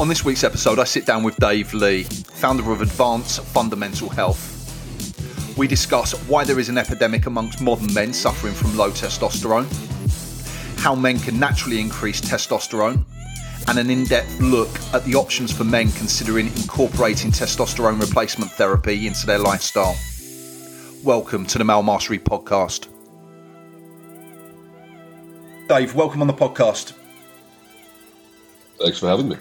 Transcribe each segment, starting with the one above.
On this week's episode, I sit down with Dave Lee, founder of Advanced Fundamental Health. We discuss why there is an epidemic amongst modern men suffering from low testosterone, how men can naturally increase testosterone, and an in depth look at the options for men considering incorporating testosterone replacement therapy into their lifestyle. Welcome to the Male Mastery Podcast. Dave, welcome on the podcast. Thanks for having me.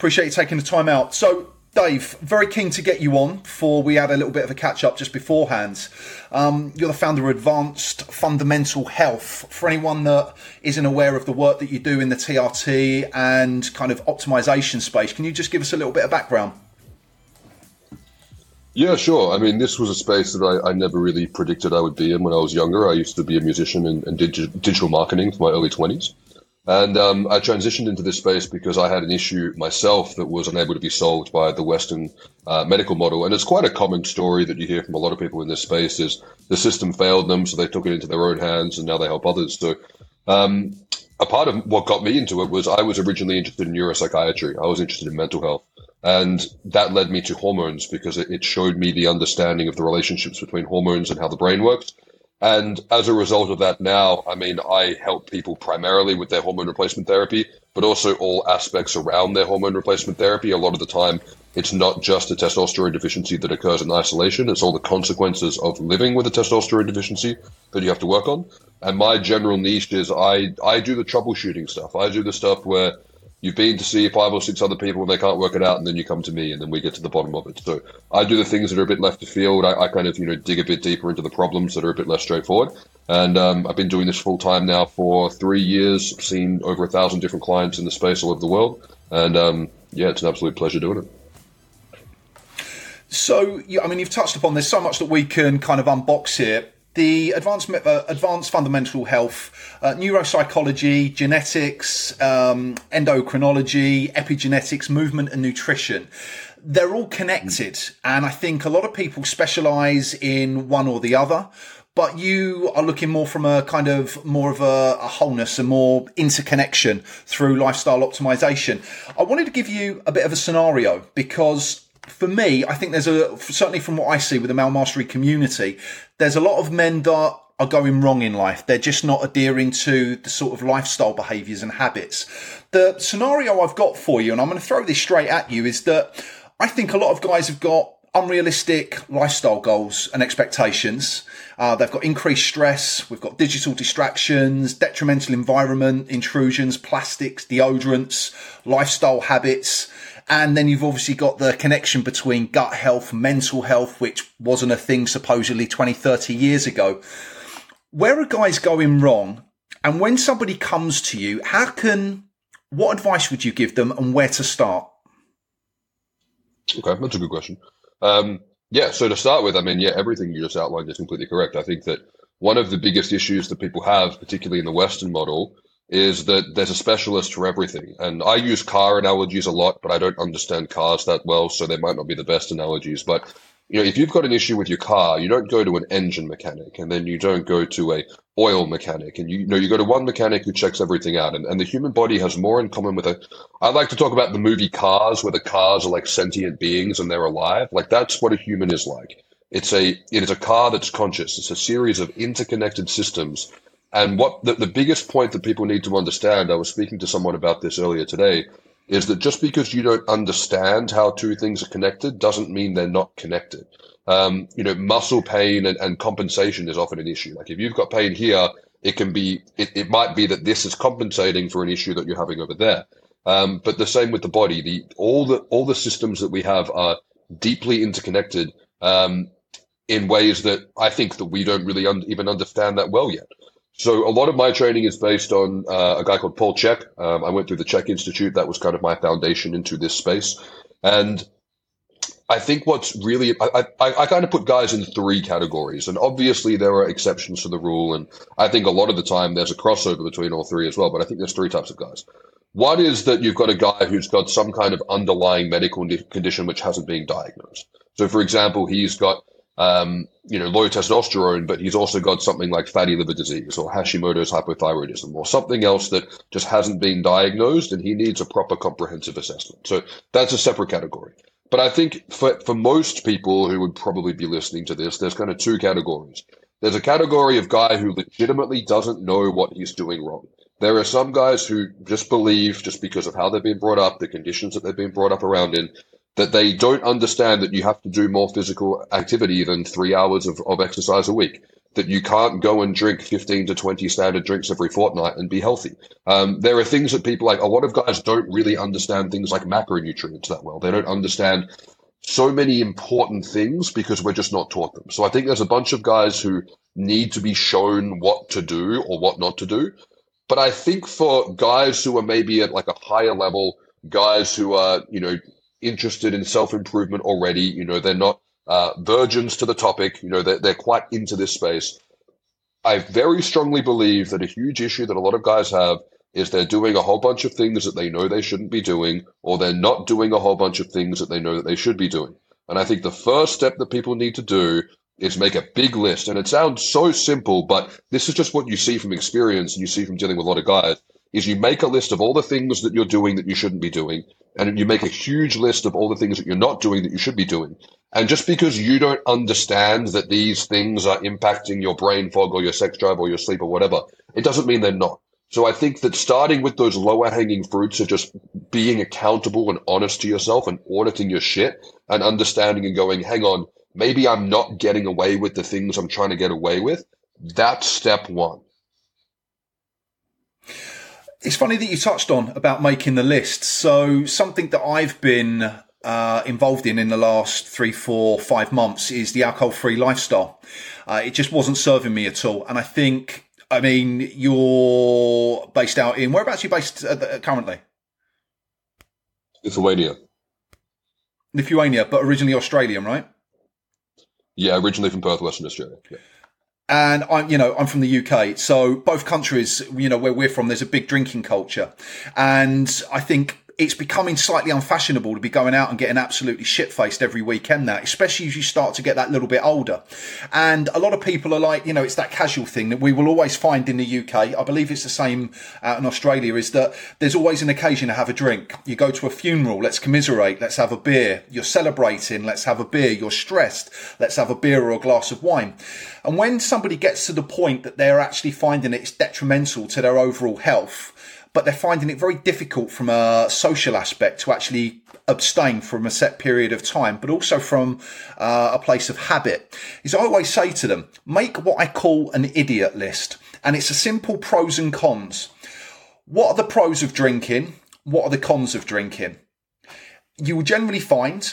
Appreciate you taking the time out. So, Dave, very keen to get you on before we had a little bit of a catch up just beforehand. Um, you're the founder of Advanced Fundamental Health. For anyone that isn't aware of the work that you do in the TRT and kind of optimization space, can you just give us a little bit of background? Yeah, sure. I mean, this was a space that I, I never really predicted I would be in when I was younger. I used to be a musician and, and digi- digital marketing for my early 20s. And um, I transitioned into this space because I had an issue myself that was unable to be solved by the Western uh, medical model. And it's quite a common story that you hear from a lot of people in this space is the system failed them, so they took it into their own hands, and now they help others. So um, a part of what got me into it was I was originally interested in neuropsychiatry. I was interested in mental health. And that led me to hormones because it showed me the understanding of the relationships between hormones and how the brain works. And as a result of that, now, I mean, I help people primarily with their hormone replacement therapy, but also all aspects around their hormone replacement therapy. A lot of the time, it's not just a testosterone deficiency that occurs in isolation, it's all the consequences of living with a testosterone deficiency that you have to work on. And my general niche is I, I do the troubleshooting stuff. I do the stuff where You've been to see five or six other people and they can't work it out, and then you come to me, and then we get to the bottom of it. So I do the things that are a bit left of field. I, I kind of you know dig a bit deeper into the problems that are a bit less straightforward. And um, I've been doing this full time now for three years. Seen over a thousand different clients in the space all over the world, and um, yeah, it's an absolute pleasure doing it. So, I mean, you've touched upon there's so much that we can kind of unbox here the advanced uh, advanced fundamental health, uh, neuropsychology, genetics, um, endocrinology, epigenetics, movement, and nutrition. They're all connected, and I think a lot of people specialize in one or the other. But you are looking more from a kind of more of a, a wholeness and more interconnection through lifestyle optimization. I wanted to give you a bit of a scenario because for me, I think there's a certainly from what I see with the male mastery community, there's a lot of men that are going wrong in life. They're just not adhering to the sort of lifestyle behaviors and habits. The scenario I've got for you, and I'm going to throw this straight at you, is that I think a lot of guys have got unrealistic lifestyle goals and expectations. Uh, they've got increased stress. We've got digital distractions, detrimental environment intrusions, plastics, deodorants, lifestyle habits. And then you've obviously got the connection between gut health, mental health, which wasn't a thing supposedly 20, 30 years ago. Where are guys going wrong? And when somebody comes to you, how can, what advice would you give them and where to start? Okay, that's a good question. Um, yeah, so to start with, I mean, yeah, everything you just outlined is completely correct. I think that one of the biggest issues that people have, particularly in the Western model, is that there's a specialist for everything. And I use car analogies a lot, but I don't understand cars that well, so they might not be the best analogies. But you know, if you've got an issue with your car, you don't go to an engine mechanic, and then you don't go to a oil mechanic, and you, you know, you go to one mechanic who checks everything out. And, and the human body has more in common with a. I like to talk about the movie Cars, where the cars are like sentient beings and they're alive. Like that's what a human is like. It's a it is a car that's conscious. It's a series of interconnected systems and what the, the biggest point that people need to understand, I was speaking to someone about this earlier today, is that just because you don't understand how two things are connected doesn't mean they're not connected. Um, you know, muscle pain and, and compensation is often an issue. Like if you've got pain here, it can be, it, it might be that this is compensating for an issue that you're having over there. Um, but the same with the body. The all the all the systems that we have are deeply interconnected um, in ways that I think that we don't really un- even understand that well yet. So a lot of my training is based on uh, a guy called Paul Chek. Um, I went through the Chek Institute. That was kind of my foundation into this space. And I think what's really, I, I, I, kind of put guys in three categories. And obviously there are exceptions to the rule. And I think a lot of the time there's a crossover between all three as well. But I think there's three types of guys. One is that you've got a guy who's got some kind of underlying medical condition which hasn't been diagnosed. So for example, he's got um, you know, low testosterone, but he's also got something like fatty liver disease or Hashimoto's hypothyroidism or something else that just hasn't been diagnosed and he needs a proper comprehensive assessment. So that's a separate category. But I think for, for most people who would probably be listening to this, there's kind of two categories. There's a category of guy who legitimately doesn't know what he's doing wrong. There are some guys who just believe, just because of how they've been brought up, the conditions that they've been brought up around in, that they don't understand that you have to do more physical activity than three hours of, of exercise a week. That you can't go and drink 15 to 20 standard drinks every fortnight and be healthy. Um, there are things that people like, a lot of guys don't really understand things like macronutrients that well. They don't understand so many important things because we're just not taught them. So I think there's a bunch of guys who need to be shown what to do or what not to do. But I think for guys who are maybe at like a higher level, guys who are, you know, interested in self improvement already. You know, they're not uh, virgins to the topic. You know, they're, they're quite into this space. I very strongly believe that a huge issue that a lot of guys have is they're doing a whole bunch of things that they know they shouldn't be doing, or they're not doing a whole bunch of things that they know that they should be doing. And I think the first step that people need to do is make a big list. And it sounds so simple, but this is just what you see from experience and you see from dealing with a lot of guys is you make a list of all the things that you're doing that you shouldn't be doing, and you make a huge list of all the things that you're not doing that you should be doing. And just because you don't understand that these things are impacting your brain fog or your sex drive or your sleep or whatever, it doesn't mean they're not. So I think that starting with those lower hanging fruits of just being accountable and honest to yourself and auditing your shit and understanding and going, hang on, maybe I'm not getting away with the things I'm trying to get away with. That's step one. It's funny that you touched on about making the list. So something that I've been uh, involved in in the last three, four, five months is the alcohol-free lifestyle. Uh, it just wasn't serving me at all, and I think. I mean, you're based out in whereabouts? Are you based uh, currently? Lithuania. Lithuania, but originally Australian, right? Yeah, originally from Perth, Western Australia. Yeah and I'm, you know, I'm from the UK. So both countries, you know, where we're from, there's a big drinking culture. And I think it's becoming slightly unfashionable to be going out and getting absolutely shit faced every weekend now, especially as you start to get that little bit older. And a lot of people are like, you know, it's that casual thing that we will always find in the UK. I believe it's the same out in Australia is that there's always an occasion to have a drink. You go to a funeral, let's commiserate, let's have a beer. You're celebrating, let's have a beer. You're stressed, let's have a beer or a glass of wine. And when somebody gets to the point that they're actually finding it's detrimental to their overall health, but they're finding it very difficult from a social aspect to actually abstain from a set period of time, but also from uh, a place of habit. Is I always say to them, make what I call an idiot list. And it's a simple pros and cons. What are the pros of drinking? What are the cons of drinking? You will generally find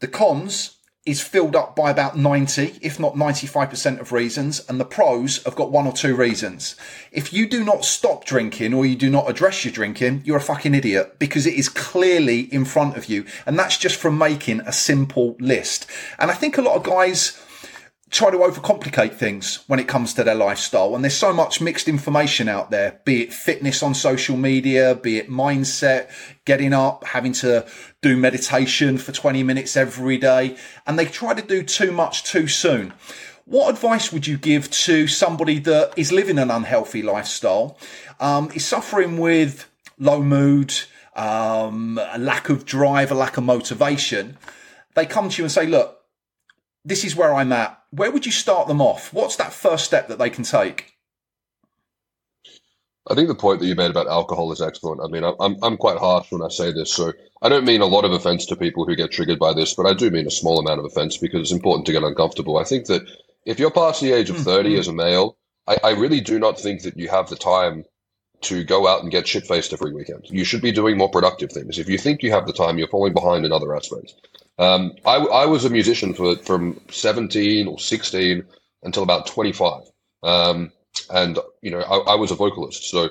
the cons is filled up by about 90, if not 95% of reasons, and the pros have got one or two reasons. If you do not stop drinking or you do not address your drinking, you're a fucking idiot because it is clearly in front of you. And that's just from making a simple list. And I think a lot of guys, try to overcomplicate things when it comes to their lifestyle. And there's so much mixed information out there, be it fitness on social media, be it mindset, getting up, having to do meditation for 20 minutes every day. And they try to do too much too soon. What advice would you give to somebody that is living an unhealthy lifestyle, um, is suffering with low mood, um, a lack of drive, a lack of motivation? They come to you and say, look, this is where I'm at. Where would you start them off? What's that first step that they can take? I think the point that you made about alcohol is excellent. I mean, I'm I'm quite harsh when I say this, so I don't mean a lot of offense to people who get triggered by this, but I do mean a small amount of offense because it's important to get uncomfortable. I think that if you're past the age of 30 mm-hmm. as a male, I, I really do not think that you have the time to go out and get shit faced every weekend. You should be doing more productive things. If you think you have the time, you're falling behind in other aspects. Um, I, I was a musician for from 17 or 16 until about 25. Um, and, you know, I, I, was a vocalist. So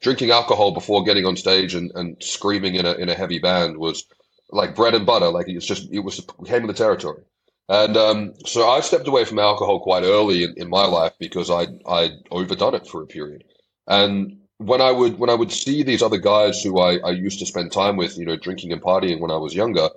drinking alcohol before getting on stage and, and screaming in a, in a heavy band was like bread and butter. Like it's just, it was, came with the territory. And um, so I stepped away from alcohol quite early in, in my life because I I overdone it for a period. And when I would when I would see these other guys who I, I used to spend time with, you know, drinking and partying when I was younger,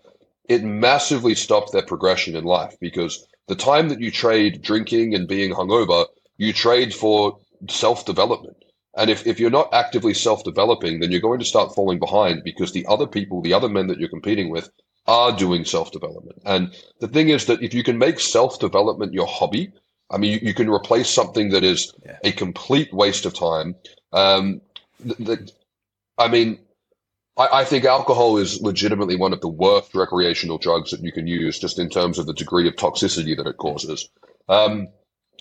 it massively stopped their progression in life because the time that you trade drinking and being hungover, you trade for self development. And if, if you're not actively self developing, then you're going to start falling behind because the other people, the other men that you're competing with, are doing self development. And the thing is that if you can make self development your hobby, I mean, you, you, can replace something that is yeah. a complete waste of time. Um, the, the, I mean, I, I, think alcohol is legitimately one of the worst recreational drugs that you can use, just in terms of the degree of toxicity that it causes. Um,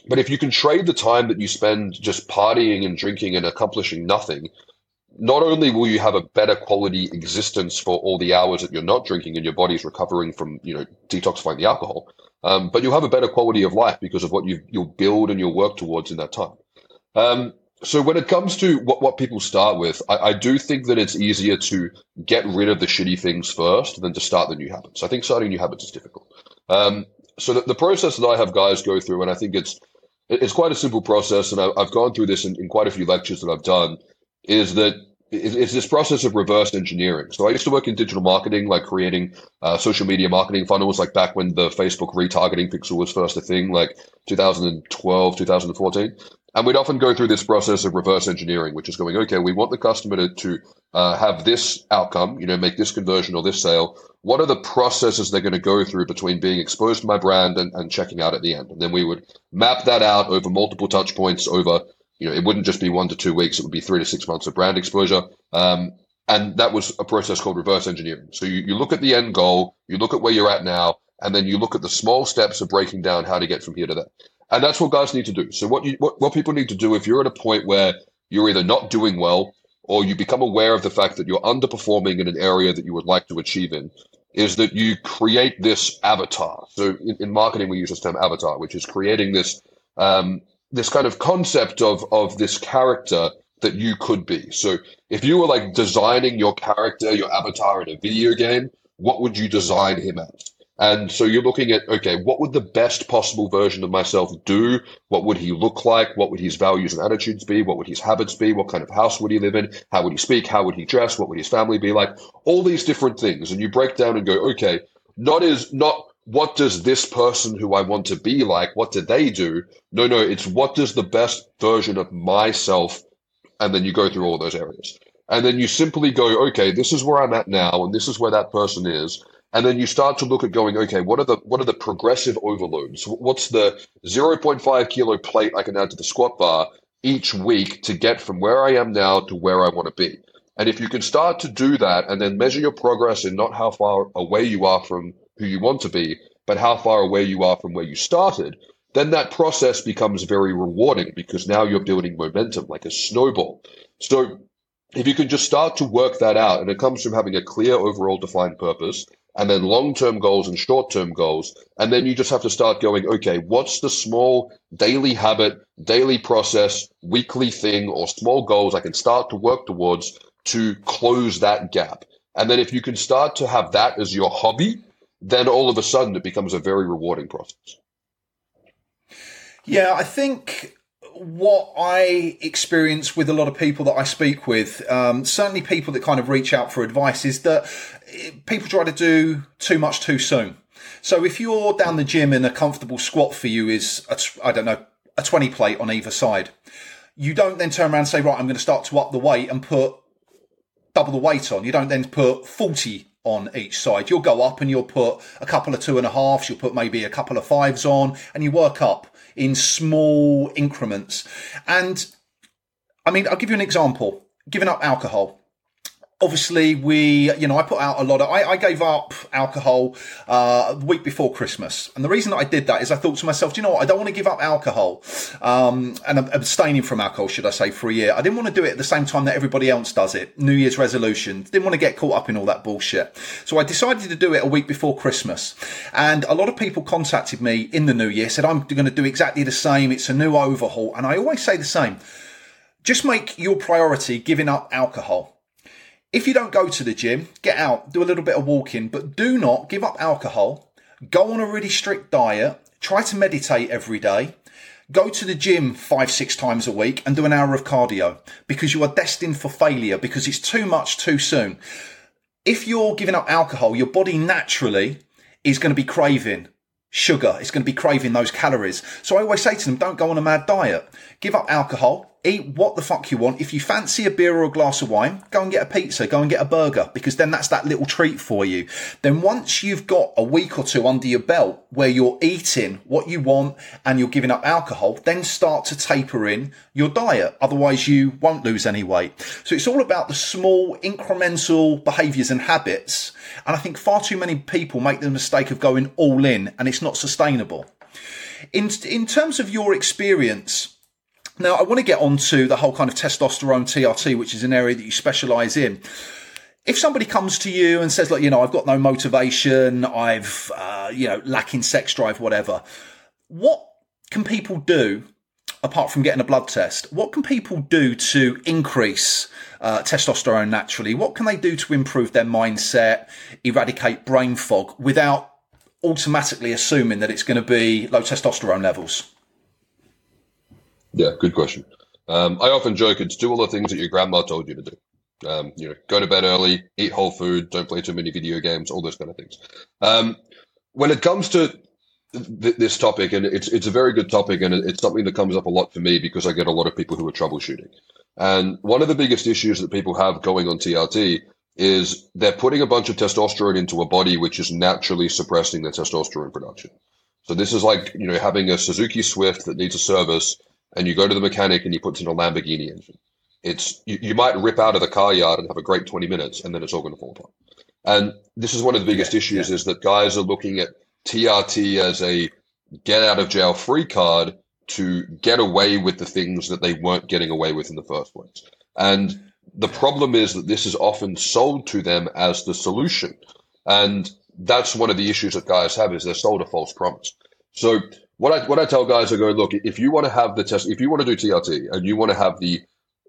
but if you can trade the time that you spend just partying and drinking and accomplishing nothing, not only will you have a better quality existence for all the hours that you're not drinking and your body's recovering from, you know, detoxifying the alcohol, um, but you'll have a better quality of life because of what you you'll build and you'll work towards in that time. Um, so when it comes to what, what people start with, I, I, do think that it's easier to get rid of the shitty things first than to start the new habits. I think starting new habits is difficult. Um, so the, the process that I have guys go through, and I think it's it's quite a simple process, and I've gone through this in, in quite a few lectures that I've done, is that it's this process of reverse engineering. So I used to work in digital marketing, like creating uh, social media marketing funnels, like back when the Facebook retargeting pixel was first a thing, like 2012, 2014. And we'd often go through this process of reverse engineering, which is going, okay, we want the customer to, to uh, have this outcome, you know, make this conversion or this sale. What are the processes they're going to go through between being exposed to my brand and, and checking out at the end? And then we would map that out over multiple touch points over, you know, it wouldn't just be one to two weeks. It would be three to six months of brand exposure. Um, and that was a process called reverse engineering. So you, you look at the end goal, you look at where you're at now, and then you look at the small steps of breaking down how to get from here to there. And that's what guys need to do. So what you what, what people need to do if you're at a point where you're either not doing well or you become aware of the fact that you're underperforming in an area that you would like to achieve in, is that you create this avatar. So in, in marketing, we use this term avatar, which is creating this um, this kind of concept of of this character that you could be. So if you were like designing your character, your avatar in a video game, what would you design him as? And so you're looking at, okay, what would the best possible version of myself do? What would he look like? What would his values and attitudes be? What would his habits be? What kind of house would he live in? How would he speak? How would he dress? What would his family be like? All these different things. And you break down and go, okay, not is not what does this person who I want to be like, what did they do? No, no, it's what does the best version of myself? And then you go through all those areas. And then you simply go, okay, this is where I'm at now, and this is where that person is and then you start to look at going, okay, what are the what are the progressive overloads? What's the 0.5 kilo plate I can add to the squat bar each week to get from where I am now to where I want to be? And if you can start to do that and then measure your progress in not how far away you are from who you want to be, but how far away you are from where you started, then that process becomes very rewarding because now you're building momentum like a snowball. So if you can just start to work that out, and it comes from having a clear overall defined purpose, and then long term goals and short term goals. And then you just have to start going, okay, what's the small daily habit, daily process, weekly thing, or small goals I can start to work towards to close that gap? And then if you can start to have that as your hobby, then all of a sudden it becomes a very rewarding process. Yeah, I think what I experience with a lot of people that I speak with, um, certainly people that kind of reach out for advice, is that people try to do too much too soon. So if you're down the gym and a comfortable squat for you is, I don't know, a 20 plate on either side, you don't then turn around and say, right, I'm going to start to up the weight and put double the weight on. You don't then put 40 on each side. You'll go up and you'll put a couple of two and a halves, you'll put maybe a couple of fives on, and you work up in small increments. And I mean, I'll give you an example. Giving up alcohol obviously we you know i put out a lot of i, I gave up alcohol uh, the week before christmas. And the reason that i did that is i thought to myself do you know what? I don't want to give up alcohol um, and i'm abstaining from alcohol should i say for a year. I didn't want to do it at the same time that everybody else does it. New year's resolution didn't want to get caught up in all that bullshit. So i decided to do it a week before christmas. And a lot of people contacted me in the new year said i'm going to do exactly the same. It's a new overhaul. And i always say the same. Just make your priority giving up alcohol if you don't go to the gym, get out, do a little bit of walking, but do not give up alcohol. Go on a really strict diet. Try to meditate every day. Go to the gym five, six times a week and do an hour of cardio because you are destined for failure because it's too much too soon. If you're giving up alcohol, your body naturally is going to be craving sugar. It's going to be craving those calories. So I always say to them, don't go on a mad diet. Give up alcohol. Eat what the fuck you want. If you fancy a beer or a glass of wine, go and get a pizza, go and get a burger, because then that's that little treat for you. Then once you've got a week or two under your belt where you're eating what you want and you're giving up alcohol, then start to taper in your diet. Otherwise you won't lose any weight. So it's all about the small incremental behaviors and habits. And I think far too many people make the mistake of going all in and it's not sustainable. In, in terms of your experience, now, I want to get on to the whole kind of testosterone TRT, which is an area that you specialize in. If somebody comes to you and says, like, you know, I've got no motivation, I've, uh, you know, lacking sex drive, whatever, what can people do apart from getting a blood test? What can people do to increase uh, testosterone naturally? What can they do to improve their mindset, eradicate brain fog without automatically assuming that it's going to be low testosterone levels? Yeah, good question. Um, I often joke it's do all the things that your grandma told you to do. Um, you know, go to bed early, eat whole food, don't play too many video games, all those kind of things. Um, when it comes to th- this topic, and it's it's a very good topic, and it's something that comes up a lot for me because I get a lot of people who are troubleshooting. And one of the biggest issues that people have going on TRT is they're putting a bunch of testosterone into a body which is naturally suppressing their testosterone production. So this is like you know having a Suzuki Swift that needs a service and you go to the mechanic and he puts in a Lamborghini engine. It's you, you might rip out of the car yard and have a great 20 minutes and then it's all going to fall apart. And this is one of the biggest yeah, issues yeah. is that guys are looking at TRT as a get out of jail free card to get away with the things that they weren't getting away with in the first place. And the problem is that this is often sold to them as the solution. And that's one of the issues that guys have is they're sold a false promise. So what I what I tell guys, I go, look, if you want to have the test, if you want to do TRT and you want to have the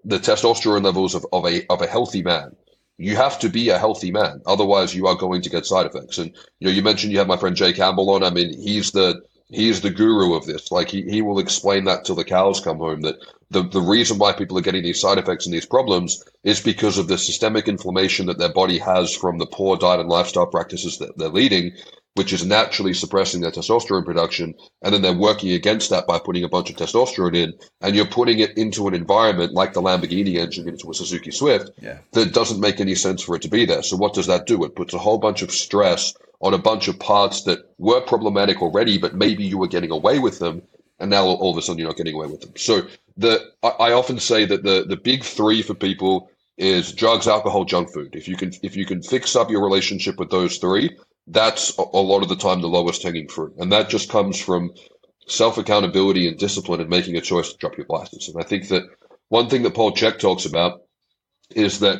the testosterone levels of, of a of a healthy man, you have to be a healthy man. Otherwise, you are going to get side effects. And you know, you mentioned you have my friend Jay Campbell on. I mean, he's the he's the guru of this. Like he, he will explain that till the cows come home. That the the reason why people are getting these side effects and these problems is because of the systemic inflammation that their body has from the poor diet and lifestyle practices that they're leading which is naturally suppressing their testosterone production. And then they're working against that by putting a bunch of testosterone in. And you're putting it into an environment like the Lamborghini engine into a Suzuki Swift yeah. that doesn't make any sense for it to be there. So what does that do? It puts a whole bunch of stress on a bunch of parts that were problematic already, but maybe you were getting away with them. And now all of a sudden you're not getting away with them. So the, I, I often say that the, the big three for people is drugs, alcohol, junk food. If you can, if you can fix up your relationship with those three, that's a lot of the time the lowest hanging fruit. And that just comes from self accountability and discipline and making a choice to drop your glasses. And I think that one thing that Paul Chek talks about is that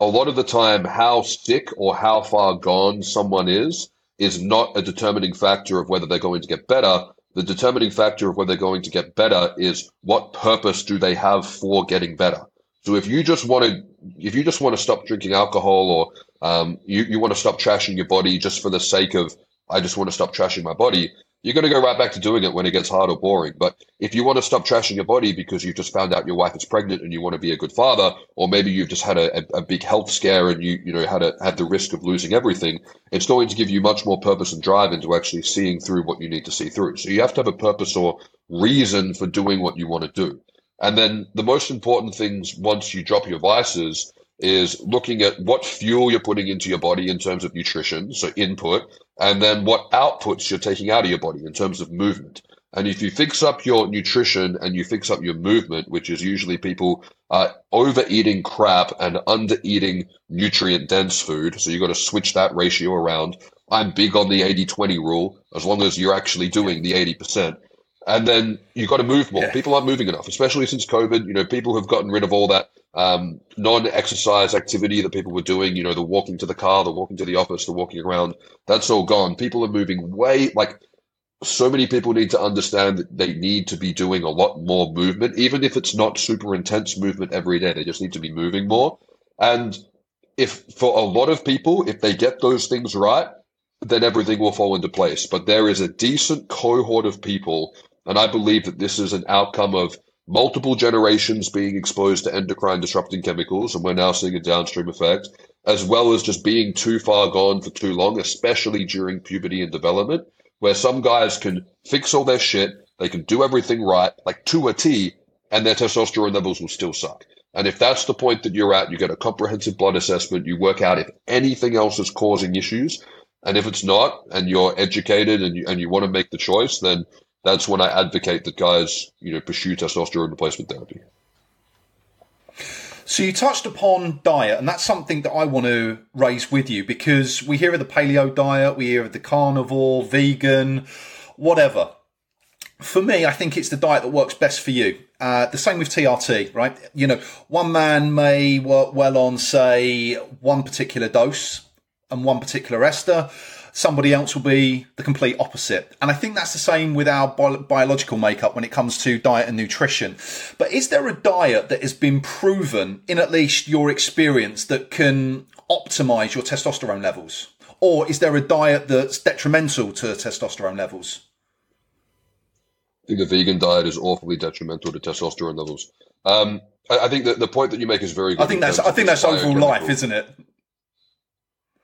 a lot of the time, how sick or how far gone someone is, is not a determining factor of whether they're going to get better. The determining factor of whether they're going to get better is what purpose do they have for getting better. So if you just want to, if you just want to stop drinking alcohol or um, you, you want to stop trashing your body just for the sake of, I just want to stop trashing my body, you're going to go right back to doing it when it gets hard or boring. But if you want to stop trashing your body because you just found out your wife is pregnant and you want to be a good father, or maybe you've just had a, a, a big health scare and you, you know, had a, had the risk of losing everything, it's going to give you much more purpose and drive into actually seeing through what you need to see through. So you have to have a purpose or reason for doing what you want to do. And then the most important things once you drop your vices is looking at what fuel you're putting into your body in terms of nutrition, so input, and then what outputs you're taking out of your body in terms of movement. And if you fix up your nutrition and you fix up your movement, which is usually people uh, overeating crap and under eating nutrient dense food, so you've got to switch that ratio around. I'm big on the 80 20 rule, as long as you're actually doing the 80%. And then you've got to move more. Yeah. People aren't moving enough, especially since COVID. You know, people have gotten rid of all that um, non-exercise activity that people were doing. You know, the walking to the car, the walking to the office, the walking around. That's all gone. People are moving way like so many people need to understand that they need to be doing a lot more movement, even if it's not super intense movement every day. They just need to be moving more. And if for a lot of people, if they get those things right, then everything will fall into place. But there is a decent cohort of people and I believe that this is an outcome of multiple generations being exposed to endocrine disrupting chemicals, and we're now seeing a downstream effect, as well as just being too far gone for too long, especially during puberty and development, where some guys can fix all their shit, they can do everything right, like to a T, and their testosterone levels will still suck. And if that's the point that you're at, you get a comprehensive blood assessment, you work out if anything else is causing issues. And if it's not, and you're educated and you, and you want to make the choice, then that's when I advocate that guys, you know, pursue testosterone replacement therapy. So you touched upon diet, and that's something that I want to raise with you because we hear of the paleo diet, we hear of the carnivore, vegan, whatever. For me, I think it's the diet that works best for you. Uh, the same with TRT, right? You know, one man may work well on, say, one particular dose and one particular ester somebody else will be the complete opposite. And I think that's the same with our bi- biological makeup when it comes to diet and nutrition. But is there a diet that has been proven in at least your experience that can optimize your testosterone levels? Or is there a diet that's detrimental to testosterone levels? I think the vegan diet is awfully detrimental to testosterone levels. Um, I, I, think that the point that you make is very good. I think that's I think that's overall life, isn't it?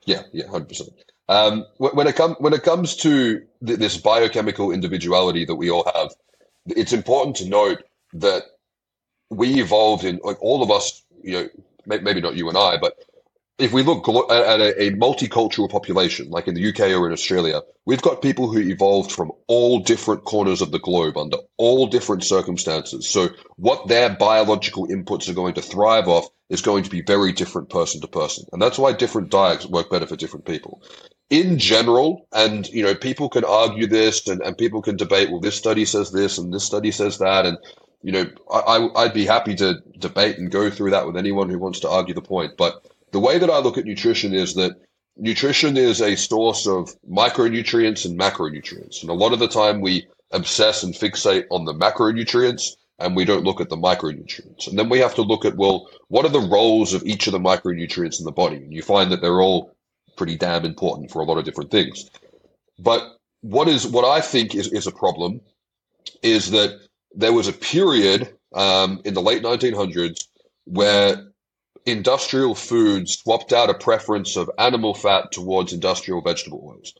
Yeah, yeah, hundred percent. Um, when it comes when it comes to th- this biochemical individuality that we all have, it's important to note that we evolved in like all of us. You know, maybe not you and I, but if we look at a, a, multicultural population, like in the UK or in Australia, we've got people who evolved from all different corners of the globe under all different circumstances. So what their biological inputs are going to thrive off is going to be very different person to person. And that's why different diets work better for different people. In general, and you know, people can argue this and, and people can debate, well, this study says this and this study says that. And, you know, I, I'd be happy to debate and go through that with anyone who wants to argue the point. But the way that I look at nutrition is that nutrition is a source of micronutrients and macronutrients. And a lot of the time we obsess and fixate on the macronutrients and we don't look at the micronutrients. And then we have to look at, well, what are the roles of each of the micronutrients in the body? And you find that they're all pretty damn important for a lot of different things. But what is what I think is, is a problem is that there was a period um, in the late 1900s where industrial foods swapped out a preference of animal fat towards industrial vegetable oils.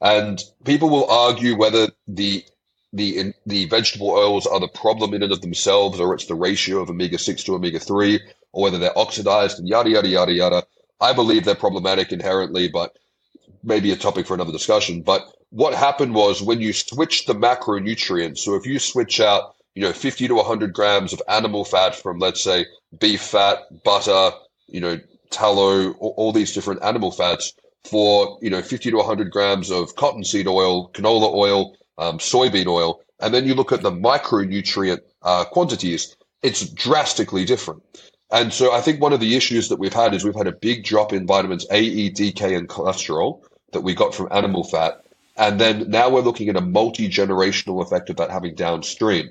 And people will argue whether the the the vegetable oils are the problem in and of themselves, or it's the ratio of omega six to omega three, or whether they're oxidized and yada yada yada yada. I believe they're problematic inherently, but maybe a topic for another discussion. But what happened was when you switch the macronutrients, so if you switch out, you know, 50 to 100 grams of animal fat from, let's say, beef fat, butter, you know, tallow, all, all these different animal fats for, you know, 50 to 100 grams of cottonseed oil, canola oil, um, soybean oil, and then you look at the micronutrient uh, quantities, it's drastically different. And so I think one of the issues that we've had is we've had a big drop in vitamins A, E, D, K, and cholesterol that we got from animal fat. And then now we're looking at a multi generational effect of that having downstream.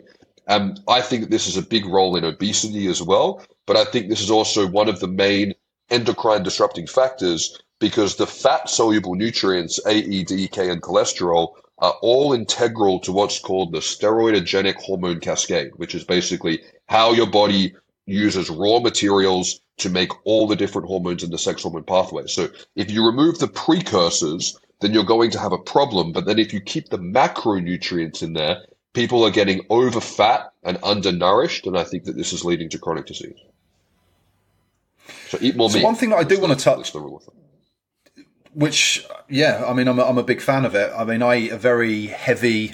And I think this is a big role in obesity as well. But I think this is also one of the main endocrine disrupting factors because the fat soluble nutrients, A, E, D, K, and cholesterol, are all integral to what's called the steroidogenic hormone cascade, which is basically how your body uses raw materials to make all the different hormones in the sex hormone pathway. So if you remove the precursors, then you're going to have a problem. But then if you keep the macronutrients in there, people are getting over fat and undernourished. And I think that this is leading to chronic disease. So eat more so meat. One thing that I do want to touch, which, yeah, I mean, I'm a, I'm a big fan of it. I mean, I eat a very heavy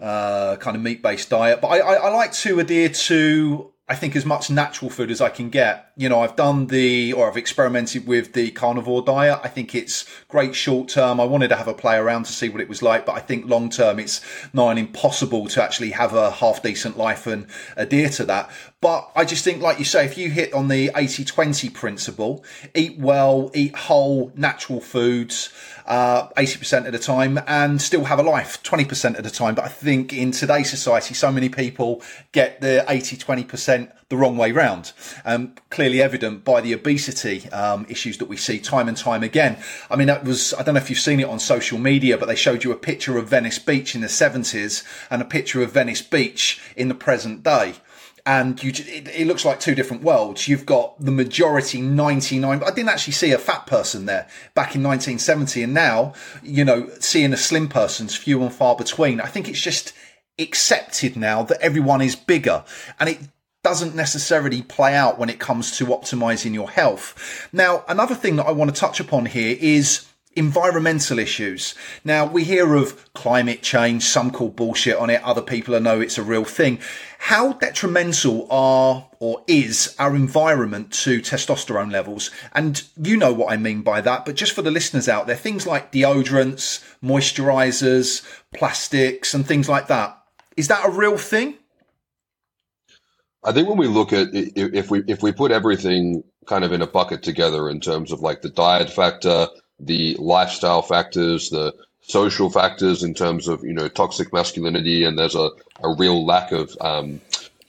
uh, kind of meat based diet, but I, I, I like to adhere to I think as much natural food as I can get. You know, I've done the, or I've experimented with the carnivore diet. I think it's great short term. I wanted to have a play around to see what it was like, but I think long term it's nigh impossible to actually have a half decent life and adhere to that. But I just think, like you say, if you hit on the 80 20 principle, eat well, eat whole, natural foods, uh, 80% of the time and still have a life 20% of the time. But I think in today's society, so many people get the 80 20% the wrong way round. Um, clearly evident by the obesity um, issues that we see time and time again. I mean, that was, I don't know if you've seen it on social media, but they showed you a picture of Venice Beach in the 70s and a picture of Venice Beach in the present day and you it, it, looks like two different worlds. You've got the majority 99. I didn't actually see a fat person there back in 1970, and now you know seeing a slim person's few and far between. I think it's just accepted now that everyone is bigger, and it doesn't necessarily play out when it comes to optimizing your health. Now, another thing that I want to touch upon here is environmental issues. Now, we hear of climate change, some call bullshit on it, other people know it's a real thing. How detrimental are or is our environment to testosterone levels? And you know what I mean by that, but just for the listeners out there, things like deodorants, moisturizers, plastics, and things like that. Is that a real thing? I think when we look at if we if we put everything kind of in a bucket together in terms of like the diet factor, the lifestyle factors, the social factors in terms of you know toxic masculinity, and there's a, a real lack of um,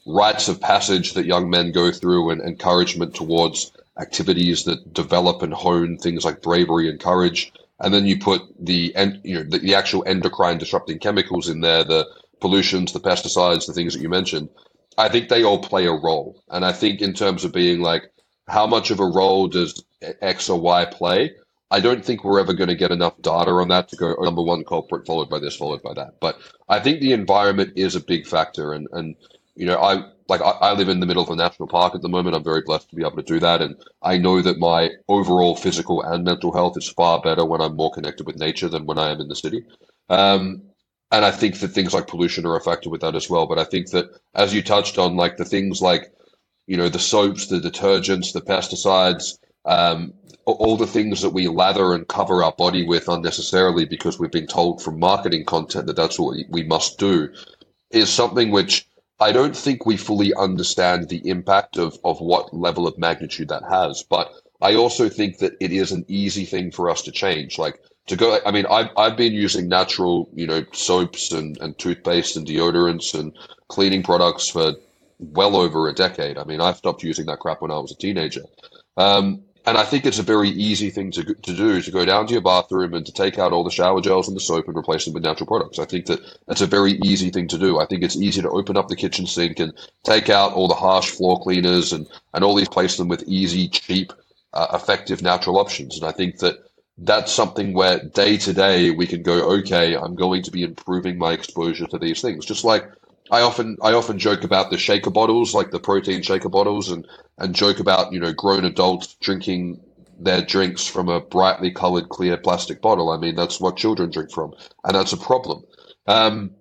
rites of passage that young men go through and encouragement towards activities that develop and hone things like bravery and courage. And then you put the you know the, the actual endocrine disrupting chemicals in there, the pollutions, the pesticides, the things that you mentioned. I think they all play a role. And I think in terms of being like, how much of a role does X or Y play? I don't think we're ever going to get enough data on that to go oh, number one culprit followed by this followed by that. But I think the environment is a big factor, and and you know I like I, I, live in the middle of a national park at the moment. I'm very blessed to be able to do that, and I know that my overall physical and mental health is far better when I'm more connected with nature than when I am in the city. Um, and I think that things like pollution are a factor with that as well. But I think that as you touched on, like the things like you know the soaps, the detergents, the pesticides. Um, all the things that we lather and cover our body with unnecessarily because we've been told from marketing content that that's what we must do is something which I don't think we fully understand the impact of, of what level of magnitude that has. But I also think that it is an easy thing for us to change. Like to go, I mean, I've, I've been using natural, you know, soaps and, and toothpaste and deodorants and cleaning products for well over a decade. I mean, I stopped using that crap when I was a teenager. Um, and I think it's a very easy thing to, to do to go down to your bathroom and to take out all the shower gels and the soap and replace them with natural products. I think that that's a very easy thing to do. I think it's easy to open up the kitchen sink and take out all the harsh floor cleaners and, and all these place them with easy, cheap, uh, effective natural options. And I think that that's something where day to day we can go, okay, I'm going to be improving my exposure to these things. Just like I often I often joke about the shaker bottles, like the protein shaker bottles, and and joke about you know grown adults drinking their drinks from a brightly colored clear plastic bottle. I mean that's what children drink from, and that's a problem. Um,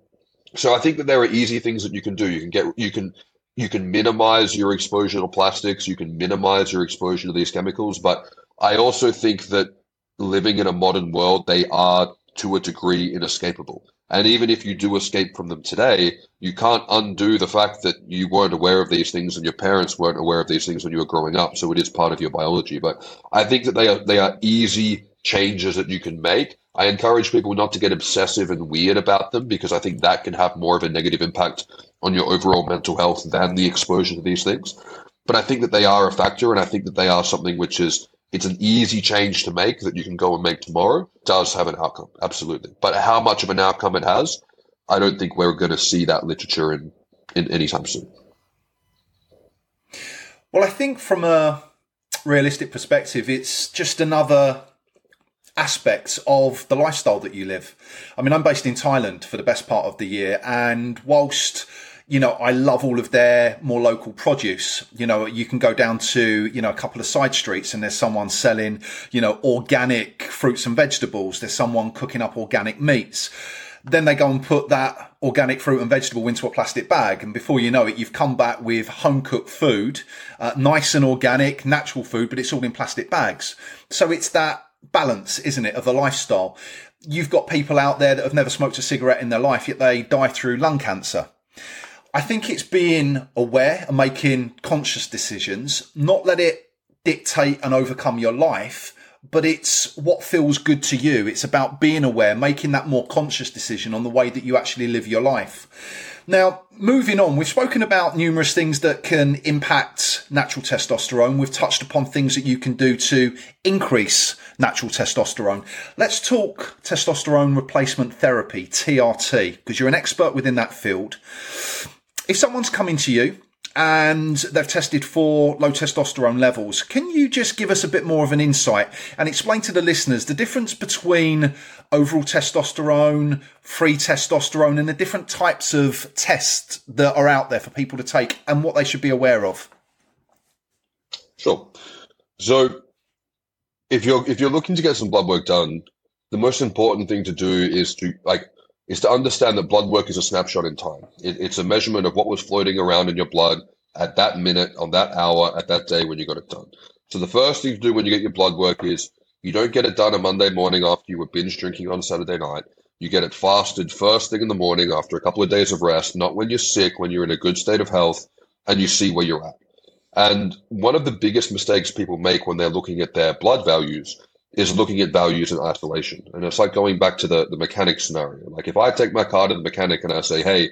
so I think that there are easy things that you can do. You can get you can you can minimize your exposure to plastics. You can minimize your exposure to these chemicals. But I also think that living in a modern world, they are to a degree inescapable. And even if you do escape from them today, you can't undo the fact that you weren't aware of these things and your parents weren't aware of these things when you were growing up. So it is part of your biology. But I think that they are they are easy changes that you can make. I encourage people not to get obsessive and weird about them because I think that can have more of a negative impact on your overall mental health than the exposure to these things. But I think that they are a factor and I think that they are something which is it's an easy change to make that you can go and make tomorrow, does have an outcome, absolutely. But how much of an outcome it has, I don't think we're going to see that literature in, in any time soon. Well, I think from a realistic perspective, it's just another aspect of the lifestyle that you live. I mean, I'm based in Thailand for the best part of the year, and whilst you know, I love all of their more local produce. You know, you can go down to, you know, a couple of side streets and there's someone selling, you know, organic fruits and vegetables. There's someone cooking up organic meats. Then they go and put that organic fruit and vegetable into a plastic bag. And before you know it, you've come back with home cooked food, uh, nice and organic, natural food, but it's all in plastic bags. So it's that balance, isn't it, of a lifestyle. You've got people out there that have never smoked a cigarette in their life, yet they die through lung cancer. I think it's being aware and making conscious decisions, not let it dictate and overcome your life, but it's what feels good to you. It's about being aware, making that more conscious decision on the way that you actually live your life. Now, moving on, we've spoken about numerous things that can impact natural testosterone. We've touched upon things that you can do to increase natural testosterone. Let's talk testosterone replacement therapy, TRT, because you're an expert within that field if someone's coming to you and they've tested for low testosterone levels. Can you just give us a bit more of an insight and explain to the listeners the difference between overall testosterone, free testosterone, and the different types of tests that are out there for people to take and what they should be aware of? Sure. So if you're if you're looking to get some blood work done, the most important thing to do is to like is to understand that blood work is a snapshot in time. It, it's a measurement of what was floating around in your blood at that minute, on that hour, at that day when you got it done. So the first thing to do when you get your blood work is you don't get it done a Monday morning after you were binge drinking on Saturday night. You get it fasted first thing in the morning after a couple of days of rest, not when you're sick, when you're in a good state of health, and you see where you're at. And one of the biggest mistakes people make when they're looking at their blood values is looking at values in isolation. And it's like going back to the, the mechanic scenario. Like if I take my car to the mechanic and I say, hey,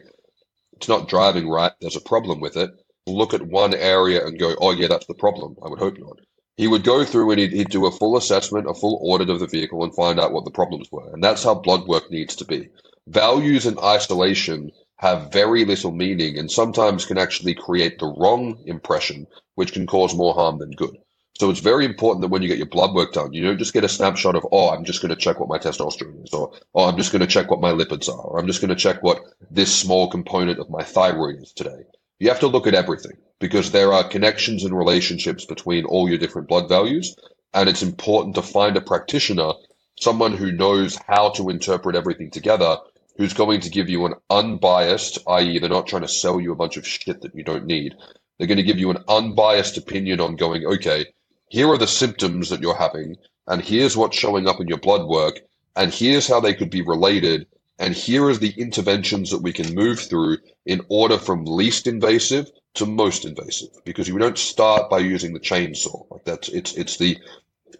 it's not driving right, there's a problem with it, look at one area and go, oh, yeah, that's the problem. I would hope not. He would go through and he'd, he'd do a full assessment, a full audit of the vehicle and find out what the problems were. And that's how blood work needs to be. Values in isolation have very little meaning and sometimes can actually create the wrong impression, which can cause more harm than good. So it's very important that when you get your blood work done, you don't just get a snapshot of, oh, I'm just going to check what my testosterone is, or oh, I'm just going to check what my lipids are, or I'm just going to check what this small component of my thyroid is today. You have to look at everything because there are connections and relationships between all your different blood values. And it's important to find a practitioner, someone who knows how to interpret everything together, who's going to give you an unbiased, i.e., they're not trying to sell you a bunch of shit that you don't need. They're going to give you an unbiased opinion on going, okay, here are the symptoms that you're having, and here's what's showing up in your blood work, and here's how they could be related, and here is the interventions that we can move through in order from least invasive to most invasive. Because we don't start by using the chainsaw. Like that's it's it's the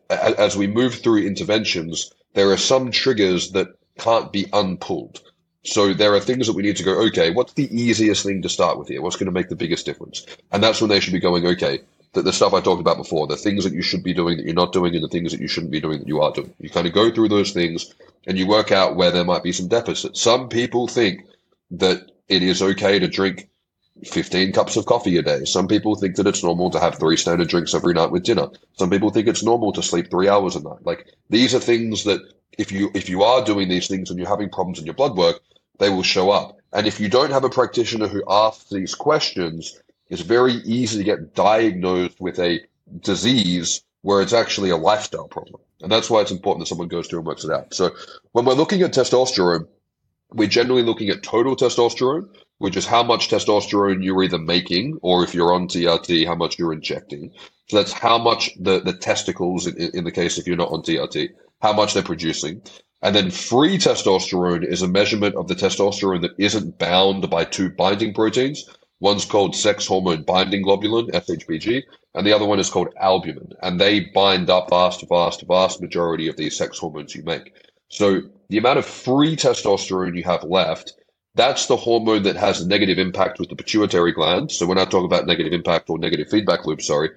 as we move through interventions, there are some triggers that can't be unpulled. So there are things that we need to go, okay, what's the easiest thing to start with here? What's going to make the biggest difference? And that's when they should be going, okay, the, the stuff I talked about before, the things that you should be doing that you're not doing, and the things that you shouldn't be doing that you are doing. You kind of go through those things and you work out where there might be some deficits. Some people think that it is okay to drink 15 cups of coffee a day. Some people think that it's normal to have three standard drinks every night with dinner. Some people think it's normal to sleep three hours a night. Like these are things that if you if you are doing these things and you're having problems in your blood work, they will show up. And if you don't have a practitioner who asks these questions, it's very easy to get diagnosed with a disease where it's actually a lifestyle problem. And that's why it's important that someone goes through and works it out. So when we're looking at testosterone, we're generally looking at total testosterone, which is how much testosterone you're either making or if you're on TRT, how much you're injecting. So that's how much the, the testicles, in, in the case if you're not on TRT, how much they're producing. And then free testosterone is a measurement of the testosterone that isn't bound by two binding proteins. One's called sex hormone binding globulin, SHBG, and the other one is called albumin. And they bind up vast, vast, vast majority of these sex hormones you make. So the amount of free testosterone you have left, that's the hormone that has a negative impact with the pituitary gland. So when I talk about negative impact or negative feedback loop, sorry,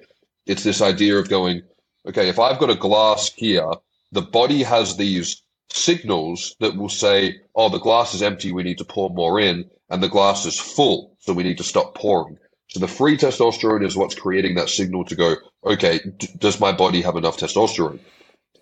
it's this idea of going, okay, if I've got a glass here, the body has these signals that will say, oh, the glass is empty, we need to pour more in, and the glass is full, so we need to stop pouring. So the free testosterone is what's creating that signal to go, okay, d- does my body have enough testosterone?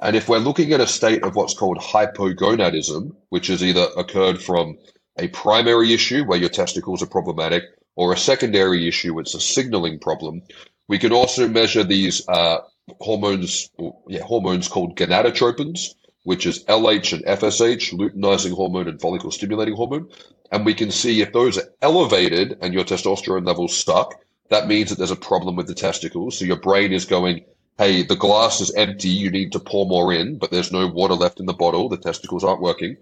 And if we're looking at a state of what's called hypogonadism, which has either occurred from a primary issue where your testicles are problematic or a secondary issue, it's a signaling problem, we can also measure these uh, hormones, yeah, hormones called gonadotropins, which is LH and FSH, luteinizing hormone and follicle stimulating hormone. And we can see if those are elevated and your testosterone levels stuck, that means that there's a problem with the testicles. So your brain is going, hey, the glass is empty, you need to pour more in, but there's no water left in the bottle, the testicles aren't working.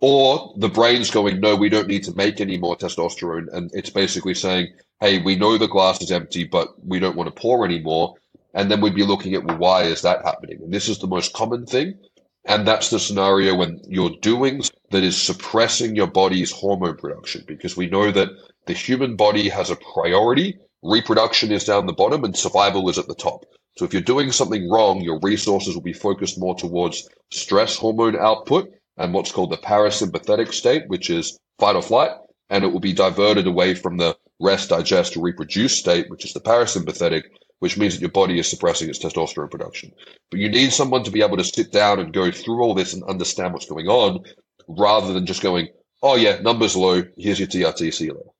Or the brain's going, no, we don't need to make any more testosterone. And it's basically saying, hey, we know the glass is empty, but we don't want to pour anymore. And then we'd be looking at, well, why is that happening? And this is the most common thing. And that's the scenario when you're doing that is suppressing your body's hormone production because we know that the human body has a priority. Reproduction is down the bottom and survival is at the top. So if you're doing something wrong, your resources will be focused more towards stress hormone output and what's called the parasympathetic state, which is fight or flight. And it will be diverted away from the rest, digest, reproduce state, which is the parasympathetic, which means that your body is suppressing its testosterone production. But you need someone to be able to sit down and go through all this and understand what's going on rather than just going, oh, yeah, numbers low, here's your TRT, see you.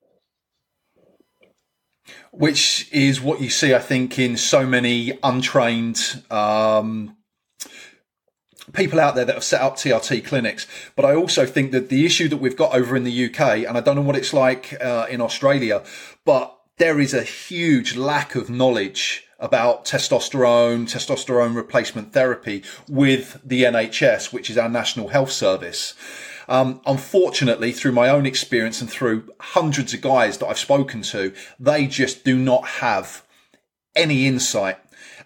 Which is what you see, I think, in so many untrained um, people out there that have set up TRT clinics. But I also think that the issue that we've got over in the UK, and I don't know what it's like uh, in Australia, but there is a huge lack of knowledge about testosterone, testosterone replacement therapy with the NHS, which is our National Health Service. Um, unfortunately, through my own experience and through hundreds of guys that I've spoken to, they just do not have any insight.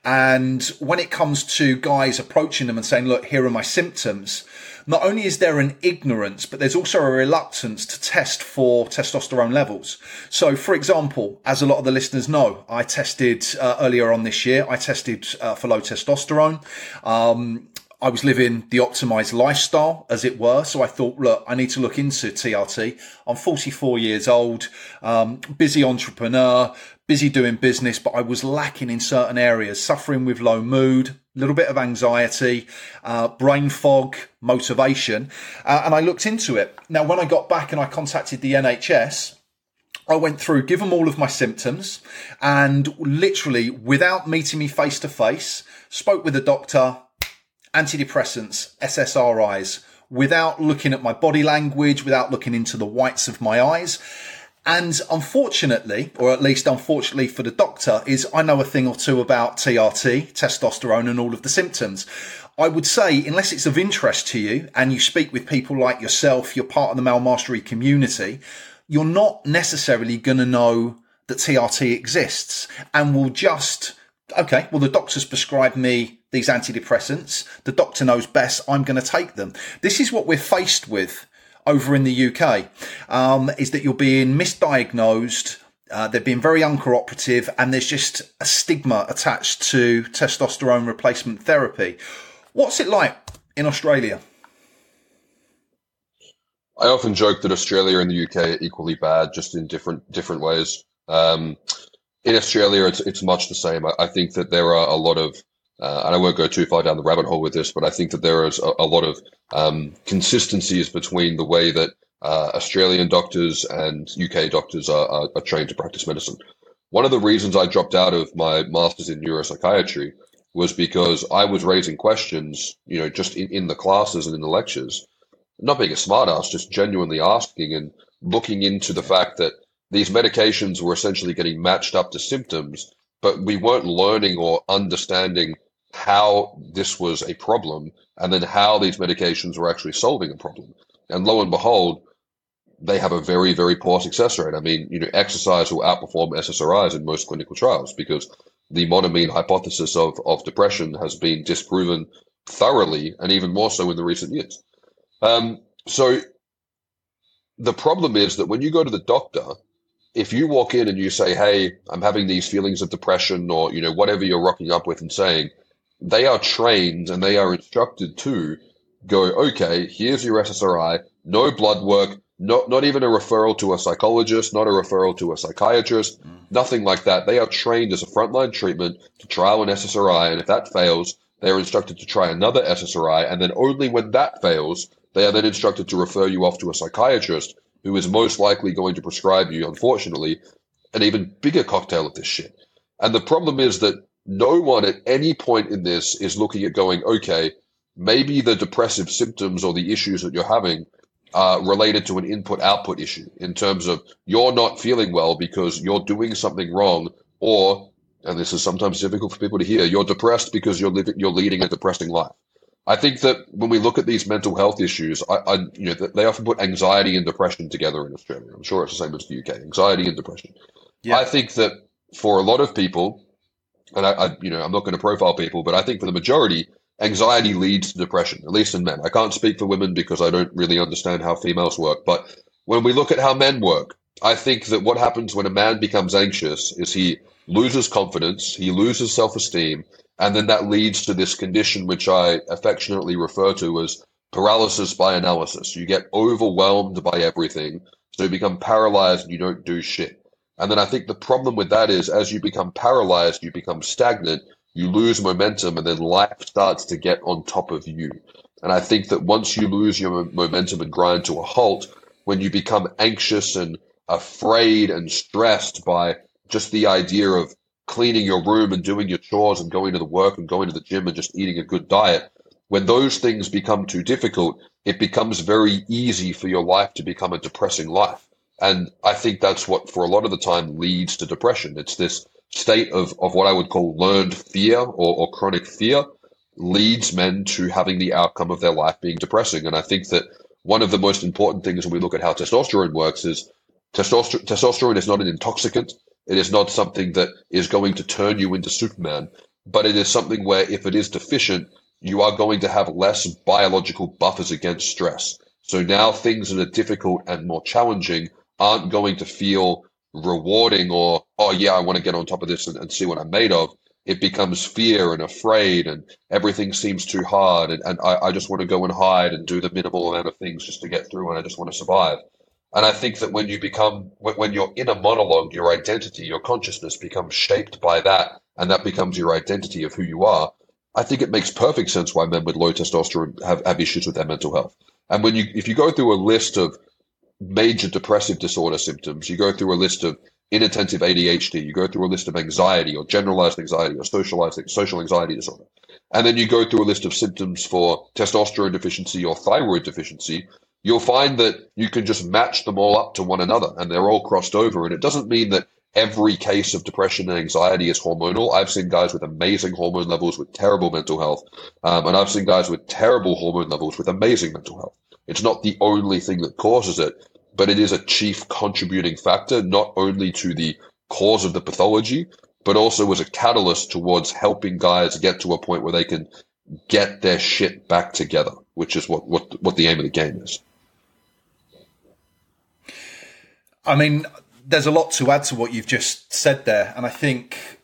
And when it comes to guys approaching them and saying, look, here are my symptoms, not only is there an ignorance, but there's also a reluctance to test for testosterone levels. So, for example, as a lot of the listeners know, I tested uh, earlier on this year, I tested uh, for low testosterone. Um, I was living the optimized lifestyle, as it were. So I thought, look, I need to look into TRT. I'm 44 years old, um, busy entrepreneur, busy doing business, but I was lacking in certain areas, suffering with low mood, a little bit of anxiety, uh, brain fog, motivation. Uh, and I looked into it. Now, when I got back and I contacted the NHS, I went through, give them all of my symptoms, and literally, without meeting me face to face, spoke with the doctor, antidepressants, SSRIs, without looking at my body language, without looking into the whites of my eyes. And unfortunately, or at least unfortunately for the doctor, is I know a thing or two about TRT, testosterone, and all of the symptoms. I would say, unless it's of interest to you and you speak with people like yourself, you're part of the male mastery community, you're not necessarily going to know that TRT exists and will just, okay, well, the doctor's prescribed me these antidepressants. The doctor knows best. I'm going to take them. This is what we're faced with over in the UK um, is that you're being misdiagnosed. Uh, they're being very uncooperative, and there's just a stigma attached to testosterone replacement therapy. What's it like in Australia? I often joke that Australia and the UK are equally bad, just in different different ways. Um, in Australia, it's it's much the same. I, I, think that there are a lot of uh, and I won't go too far down the rabbit hole with this, but I think that there is a, a lot of um, consistencies between the way that uh, Australian doctors and UK doctors are, are, are, trained to practice medicine. One of the reasons I dropped out of my master's in neuropsychiatry was because I was raising questions, you know, just in, in the classes and in the lectures, not being a smartass, just genuinely asking and looking into the fact that these medications were essentially getting matched up to symptoms, but we weren't learning or understanding how this was a problem and then how these medications were actually solving a problem. And lo and behold, they have a very, very poor success rate. I mean, you know, exercise will outperform SSRIs in most clinical trials because the monoamine hypothesis of, of depression has been disproven thoroughly and even more so in the recent years. Um, so the problem is that when you go to the doctor, if you walk in and you say, Hey, I'm having these feelings of depression or, you know, whatever you're rocking up with and saying, they are trained and they are instructed to go, okay, here's your SSRI, no blood work, not, not even a referral to a psychologist, not a referral to a psychiatrist, mm. nothing like that. They are trained as a frontline treatment to trial an SSRI, and if that fails, they are instructed to try another SSRI, and then only when that fails, they are then instructed to refer you off to a psychiatrist who is most likely going to prescribe you, unfortunately, an even bigger cocktail of this shit. And the problem is that no one at any point in this is looking at going, okay, maybe the depressive symptoms or the issues that you're having are related to an input output issue in terms of you're not feeling well because you're doing something wrong or and this is sometimes difficult for people to hear you're depressed because you're living you're leading a depressing life. I think that when we look at these mental health issues I, I you know they often put anxiety and depression together in australia. I'm sure it's the same as the uk anxiety and depression. Yeah. i think that for a lot of people and I, I, you know, I'm not going to profile people, but I think for the majority, anxiety leads to depression, at least in men. I can't speak for women because I don't really understand how females work. But when we look at how men work, I think that what happens when a man becomes anxious is he loses confidence, he loses self esteem, and then that leads to this condition which I affectionately refer to as paralysis by analysis. You get overwhelmed by everything, so you become paralyzed and you don't do shit. And then I think the problem with that is as you become paralyzed, you become stagnant, you lose momentum, and then life starts to get on top of you. And I think that once you lose your momentum and grind to a halt, when you become anxious and afraid and stressed by just the idea of cleaning your room and doing your chores and going to the work and going to the gym and just eating a good diet, when those things become too difficult, it becomes very easy for your life to become a depressing life. And I think that's what, for a lot of the time, leads to depression. It's this state of, of what I would call learned fear or, or chronic fear leads men to having the outcome of their life being depressing. And I think that one of the most important things when we look at how testosterone works is testosterone, testosterone is not an intoxicant. It is not something that is going to turn you into Superman, but it is something where if it is deficient, you are going to have less biological buffers against stress. So now things that are difficult and more challenging aren't going to feel rewarding or, oh yeah, I want to get on top of this and, and see what I'm made of it becomes fear and afraid and everything seems too hard and, and I, I, just want to go and hide and do the minimal amount of things just to get through and I just want to survive. And I think that when you become, when you're in monologue, your identity, your consciousness becomes shaped by that and that becomes your identity of who you are. I think it makes perfect sense why men with low testosterone have, have issues with their mental health. And when you, if you go through a list of major depressive disorder symptoms, you go through a list of inattentive ADHD, you go through a list of anxiety or generalized anxiety or socialized social anxiety disorder. And then you go through a list of symptoms for testosterone deficiency or thyroid deficiency. You'll find that you can just match them all up to one another and they're all crossed over. And it doesn't mean that every case of depression and anxiety is hormonal. I've seen guys with amazing hormone levels with terrible mental health. Um, and I've seen guys with terrible hormone levels with amazing mental health. It's not the only thing that causes it, but it is a chief contributing factor, not only to the cause of the pathology, but also as a catalyst towards helping guys get to a point where they can get their shit back together, which is what, what, what the aim of the game is. I mean, there's a lot to add to what you've just said there. And I think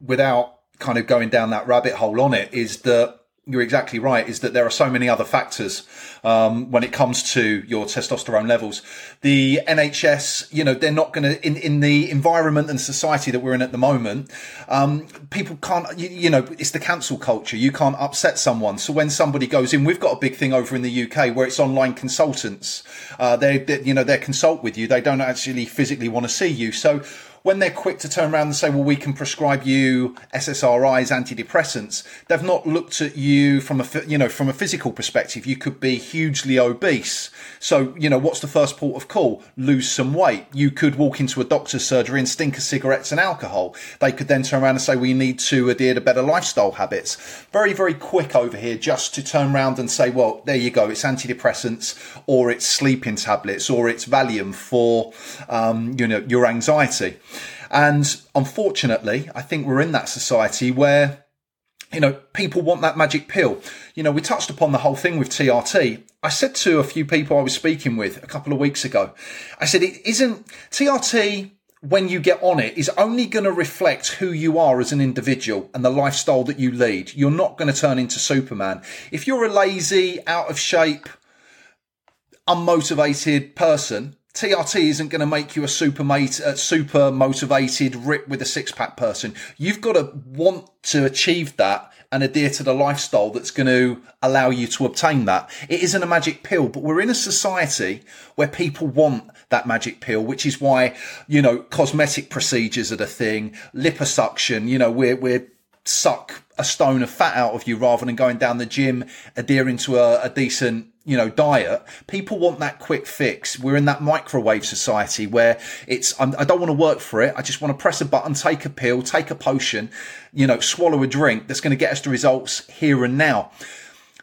without kind of going down that rabbit hole on it, is that you're exactly right, is that there are so many other factors um, when it comes to your testosterone levels. The NHS, you know, they're not going to in in the environment and society that we're in at the moment. Um, people can't, you, you, know, it's the cancel culture. You can't upset someone. So when somebody goes in, we've got a big thing over in the UK where it's online consultants. Uh, they, they, you know, they consult with you. They don't actually physically want to see you. So when they're quick to turn around and say, well, we can prescribe you SSRIs, antidepressants, they've not looked at you from a, you know, from a physical perspective. You could be hugely obese. So, you know, what's the first port of call? Lose some weight. You could walk into a doctor's surgery and stink of cigarettes and alcohol. They could then turn around and say, we need to adhere to better lifestyle habits. Very, very quick over here just to turn around and say, well, there you go. It's antidepressants or it's sleeping tablets or it's Valium for, um, you know, your anxiety. And unfortunately, I think we're in that society where, you know, people want that magic pill. You know, we touched upon the whole thing with TRT. I said to a few people I was speaking with a couple of weeks ago, I said, it isn't TRT when you get on it is only going to reflect who you are as an individual and the lifestyle that you lead. You're not going to turn into Superman. If you're a lazy, out of shape, unmotivated person, TRT isn't going to make you a super mate, super motivated, rip with a six pack person. You've got to want to achieve that and adhere to the lifestyle that's going to allow you to obtain that. It isn't a magic pill, but we're in a society where people want that magic pill, which is why, you know, cosmetic procedures are the thing, liposuction, you know, we're, we're suck a stone of fat out of you rather than going down the gym, adhering to a, a decent you know, diet, people want that quick fix. We're in that microwave society where it's, I'm, I do not want to work for it. I just want to press a button, take a pill, take a potion, you know, swallow a drink that's going to get us the results here and now.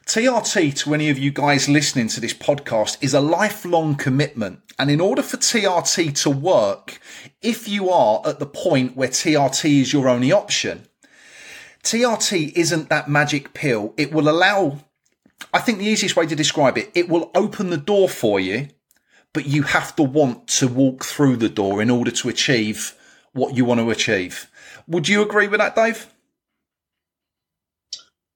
TRT to any of you guys listening to this podcast is a lifelong commitment. And in order for TRT to work, if you are at the point where TRT is your only option, TRT isn't that magic pill. It will allow I think the easiest way to describe it, it will open the door for you, but you have to want to walk through the door in order to achieve what you want to achieve. Would you agree with that, Dave?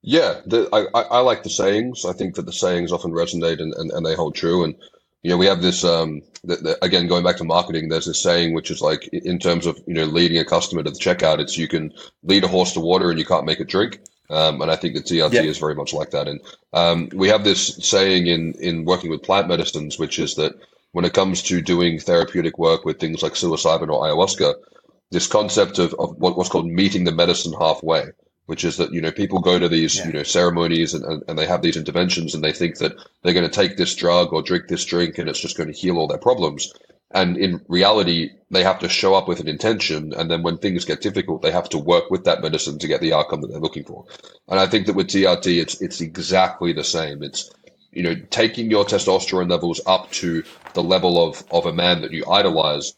Yeah, the, I, I like the sayings. I think that the sayings often resonate and, and, and they hold true. And you know, we have this, um, the, the, again, going back to marketing, there's this saying, which is like, in terms of, you know, leading a customer to the checkout, it's you can lead a horse to water and you can't make it drink. Um, and I think the TRT yep. is very much like that. And um, we have this saying in, in working with plant medicines, which is that when it comes to doing therapeutic work with things like psilocybin or ayahuasca, this concept of, of what's called meeting the medicine halfway, which is that you know people go to these yeah. you know ceremonies and, and, and they have these interventions and they think that they're going to take this drug or drink this drink and it's just going to heal all their problems and in reality they have to show up with an intention and then when things get difficult they have to work with that medicine to get the outcome that they're looking for. And i think that with trt it's it's exactly the same. It's you know taking your testosterone levels up to the level of of a man that you idolize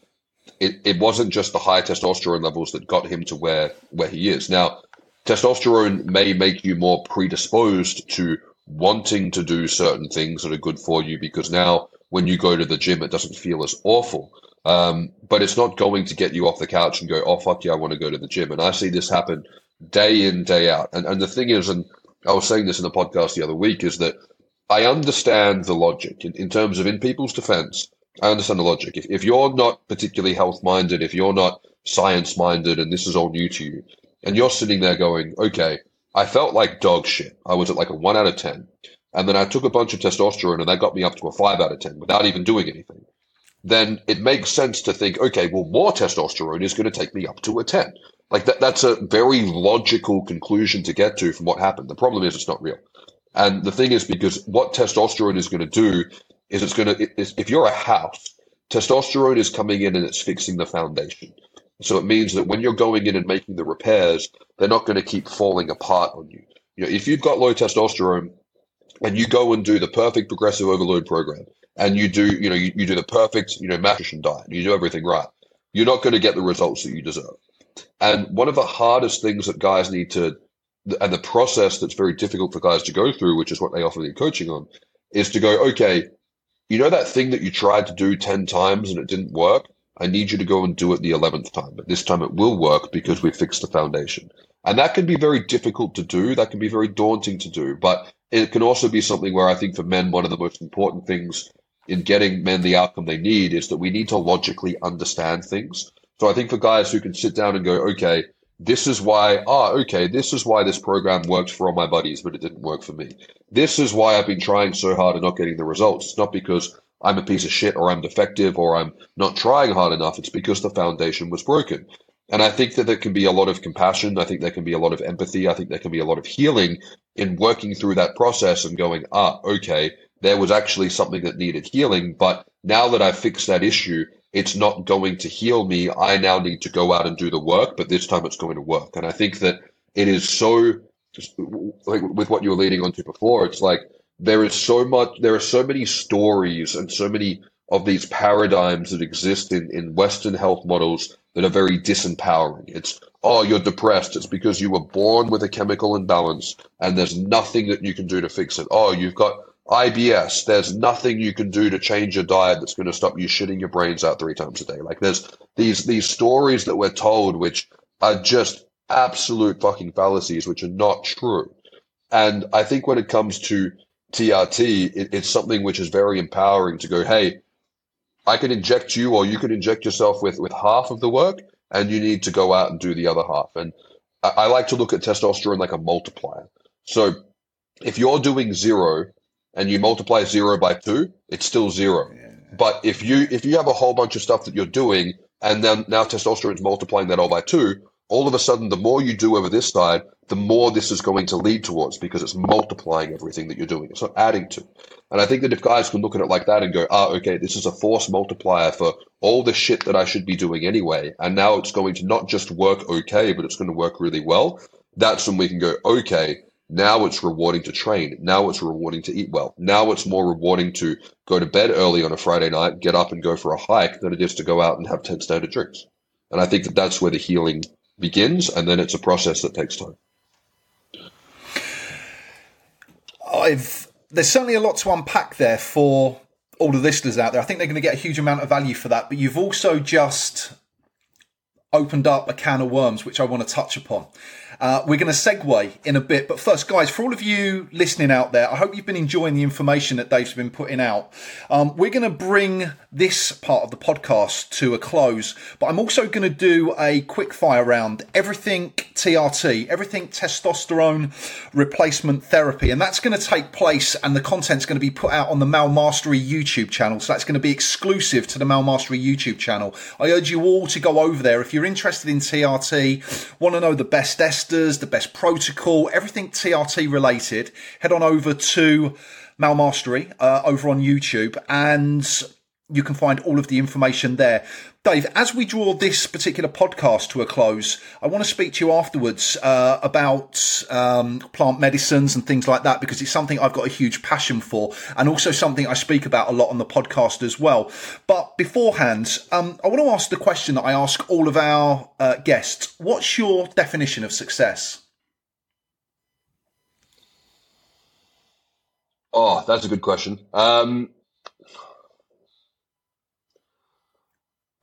it, it wasn't just the high testosterone levels that got him to where where he is. Now testosterone may make you more predisposed to wanting to do certain things that are good for you because now when you go to the gym, it doesn't feel as awful. Um, but it's not going to get you off the couch and go, oh, fuck yeah, I want to go to the gym. And I see this happen day in, day out. And, and the thing is, and I was saying this in the podcast the other week, is that I understand the logic in, in terms of in people's defense. I understand the logic. If, if you're not particularly health minded, if you're not science minded, and this is all new to you, and you're sitting there going, okay, I felt like dog shit. I was at like a one out of 10. And then I took a bunch of testosterone and that got me up to a five out of 10 without even doing anything. Then it makes sense to think, okay, well, more testosterone is going to take me up to a 10. Like that, that's a very logical conclusion to get to from what happened. The problem is it's not real. And the thing is, because what testosterone is going to do is it's going to, if you're a house, testosterone is coming in and it's fixing the foundation. So it means that when you're going in and making the repairs, they're not going to keep falling apart on you. You know, if you've got low testosterone and you go and do the perfect progressive overload program and you do, you know, you, you do the perfect, you know, nutrition diet, you do everything right, you're not going to get the results that you deserve. And one of the hardest things that guys need to, and the process that's very difficult for guys to go through, which is what they offer the coaching on, is to go, okay, you know that thing that you tried to do 10 times and it didn't work? I need you to go and do it the 11th time, but this time it will work because we fixed the foundation. And that can be very difficult to do. That can be very daunting to do, but it can also be something where I think for men, one of the most important things in getting men the outcome they need is that we need to logically understand things. So I think for guys who can sit down and go, okay, this is why, ah, okay, this is why this program worked for all my buddies, but it didn't work for me. This is why I've been trying so hard and not getting the results. It's not because I'm a piece of shit or I'm defective or I'm not trying hard enough. It's because the foundation was broken. And I think that there can be a lot of compassion. I think there can be a lot of empathy. I think there can be a lot of healing in working through that process and going, ah, okay, there was actually something that needed healing. But now that I've fixed that issue, it's not going to heal me. I now need to go out and do the work, but this time it's going to work. And I think that it is so, like with what you were leading on to before, it's like there is so much there are so many stories and so many of these paradigms that exist in, in Western health models that are very disempowering. It's, oh, you're depressed. It's because you were born with a chemical imbalance and there's nothing that you can do to fix it. Oh, you've got IBS. There's nothing you can do to change your diet that's going to stop you shitting your brains out three times a day. Like there's these, these stories that we're told, which are just absolute fucking fallacies, which are not true. And I think when it comes to TRT, it, it's something which is very empowering to go, hey, I can inject you or you can inject yourself with, with half of the work and you need to go out and do the other half. And I, I like to look at testosterone like a multiplier. So if you're doing zero and you multiply zero by two, it's still zero. Yeah. But if you if you have a whole bunch of stuff that you're doing and then now testosterone is multiplying that all by two, all of a sudden, the more you do over this side, the more this is going to lead towards because it's multiplying everything that you're doing. It's not adding to. And I think that if guys can look at it like that and go, ah, okay, this is a force multiplier for all the shit that I should be doing anyway. And now it's going to not just work okay, but it's going to work really well. That's when we can go, okay, now it's rewarding to train. Now it's rewarding to eat well. Now it's more rewarding to go to bed early on a Friday night, get up and go for a hike than it is to go out and have 10 standard drinks. And I think that that's where the healing begins, and then it's a process that takes time. I've there's certainly a lot to unpack there for all the listeners out there. I think they're going to get a huge amount of value for that. But you've also just opened up a can of worms, which I want to touch upon. Uh, we're going to segue in a bit, but first, guys, for all of you listening out there, I hope you've been enjoying the information that Dave's been putting out. Um, we're going to bring this part of the podcast to a close, but I'm also going to do a quick fire round everything TRT, everything testosterone replacement therapy, and that's going to take place, and the content's going to be put out on the Male Mastery YouTube channel. So that's going to be exclusive to the Male Mastery YouTube channel. I urge you all to go over there if you're interested in TRT, want to know the best esters, the best protocol, everything TRT related. Head on over to Male Mastery uh, over on YouTube and you can find all of the information there. Dave, as we draw this particular podcast to a close, I want to speak to you afterwards uh, about um, plant medicines and things like that because it's something I've got a huge passion for and also something I speak about a lot on the podcast as well. But beforehand, um, I want to ask the question that I ask all of our uh, guests What's your definition of success? Oh, that's a good question. Um,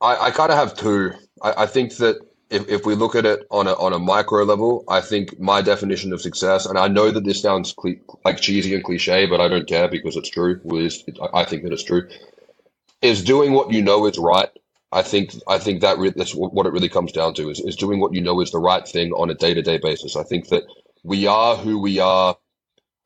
I, I kind of have two. I, I think that if, if we look at it on a on a micro level, I think my definition of success, and I know that this sounds cle- like cheesy and cliche, but I don't care because it's true. Was I think that it's true, is doing what you know is right. I think I think that re- that's what it really comes down to is is doing what you know is the right thing on a day to day basis. I think that we are who we are.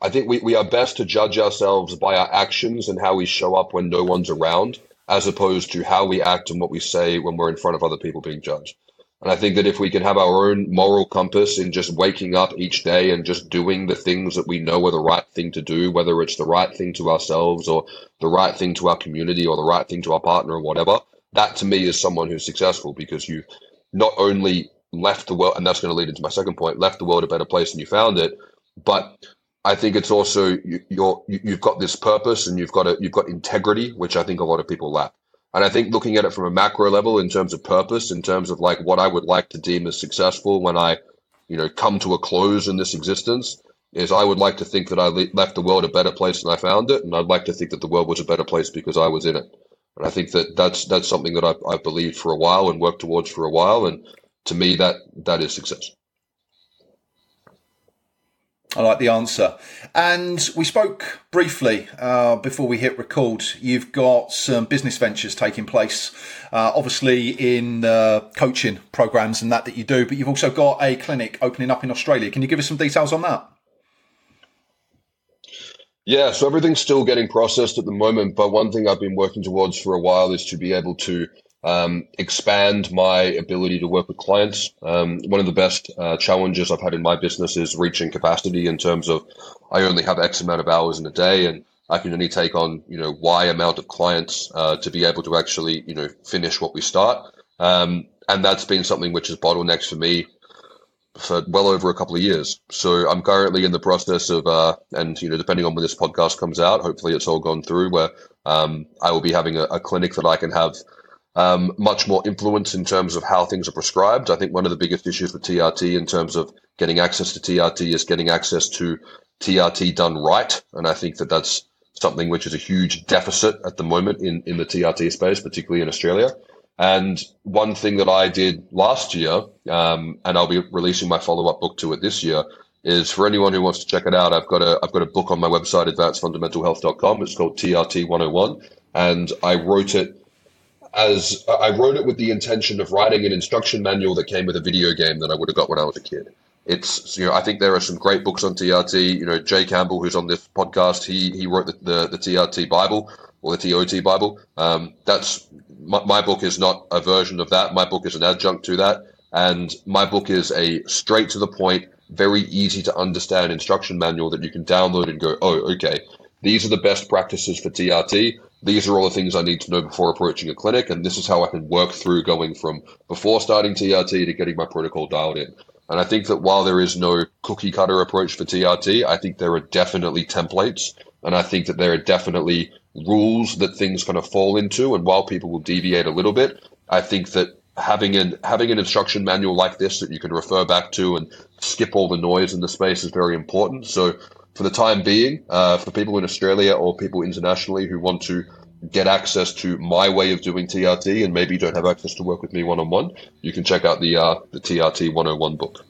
I think we, we are best to judge ourselves by our actions and how we show up when no one's around as opposed to how we act and what we say when we're in front of other people being judged. And I think that if we can have our own moral compass in just waking up each day and just doing the things that we know are the right thing to do, whether it's the right thing to ourselves or the right thing to our community or the right thing to our partner or whatever, that to me is someone who's successful because you've not only left the world, and that's going to lead into my second point, left the world a better place than you found it, but I think it's also you, you're you've got this purpose and you've got a you've got integrity, which I think a lot of people lack. And I think looking at it from a macro level in terms of purpose, in terms of like what I would like to deem as successful when I, you know, come to a close in this existence, is I would like to think that I le- left the world a better place than I found it, and I'd like to think that the world was a better place because I was in it. And I think that that's that's something that I've, I've believed for a while and worked towards for a while, and to me that that is success. I like the answer. And we spoke briefly uh, before we hit record. You've got some business ventures taking place, uh, obviously in uh, coaching programs and that that you do, but you've also got a clinic opening up in Australia. Can you give us some details on that? Yeah, so everything's still getting processed at the moment, but one thing I've been working towards for a while is to be able to um, expand my ability to work with clients. Um, one of the best uh, challenges I've had in my business is reaching capacity in terms of I only have X amount of hours in a day, and I can only take on you know Y amount of clients uh, to be able to actually you know finish what we start. Um, and that's been something which is bottlenecks for me for well over a couple of years. So I'm currently in the process of, uh, and you know, depending on when this podcast comes out, hopefully it's all gone through. Where um, I will be having a, a clinic that I can have um, much more influence in terms of how things are prescribed. I think one of the biggest issues with TRT in terms of getting access to TRT is getting access to TRT done right. And I think that that's something which is a huge deficit at the moment in, in the TRT space, particularly in Australia. And one thing that I did last year, um, and I'll be releasing my follow up book to it this year, is for anyone who wants to check it out, I've got a I've got a book on my website, advancedfundamentalhealth.com. It's called TRT 101, and I wrote it as I wrote it with the intention of writing an instruction manual that came with a video game that I would have got when I was a kid. It's you know I think there are some great books on TRT. You know Jay Campbell, who's on this podcast, he he wrote the the, the TRT Bible or the TOT Bible. Um, that's my, my book is not a version of that. My book is an adjunct to that, and my book is a straight to the point, very easy to understand instruction manual that you can download and go, oh okay, these are the best practices for TRT these are all the things I need to know before approaching a clinic, and this is how I can work through going from before starting TRT to getting my protocol dialed in. And I think that while there is no cookie cutter approach for TRT, I think there are definitely templates, and I think that there are definitely rules that things kind of fall into. And while people will deviate a little bit, I think that having an having an instruction manual like this that you can refer back to and skip all the noise in the space is very important. So for the time being, uh, for people in Australia or people internationally who want to get access to my way of doing TRT and maybe don't have access to work with me one on one, you can check out the uh, the TRT 101 book.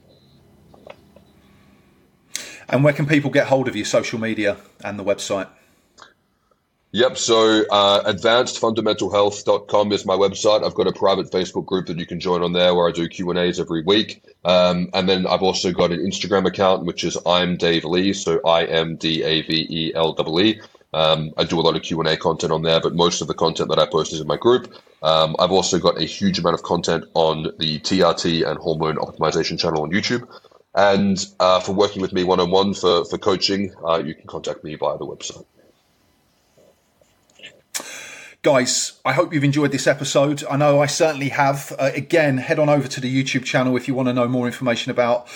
And where can people get hold of you, social media and the website? Yep. So uh, advancedfundamentalhealth.com is my website. I've got a private Facebook group that you can join on there where I do Q and A's every week. Um, and then I've also got an Instagram account which is I'm Dave Lee. So I M D A V E L W E. Um, I do a lot of Q and A content on there, but most of the content that I post is in my group. Um, I've also got a huge amount of content on the TRT and hormone optimization channel on YouTube. And uh, for working with me one on one for for coaching, uh, you can contact me via the website. Guys, I hope you've enjoyed this episode. I know I certainly have. Uh, again, head on over to the YouTube channel if you want to know more information about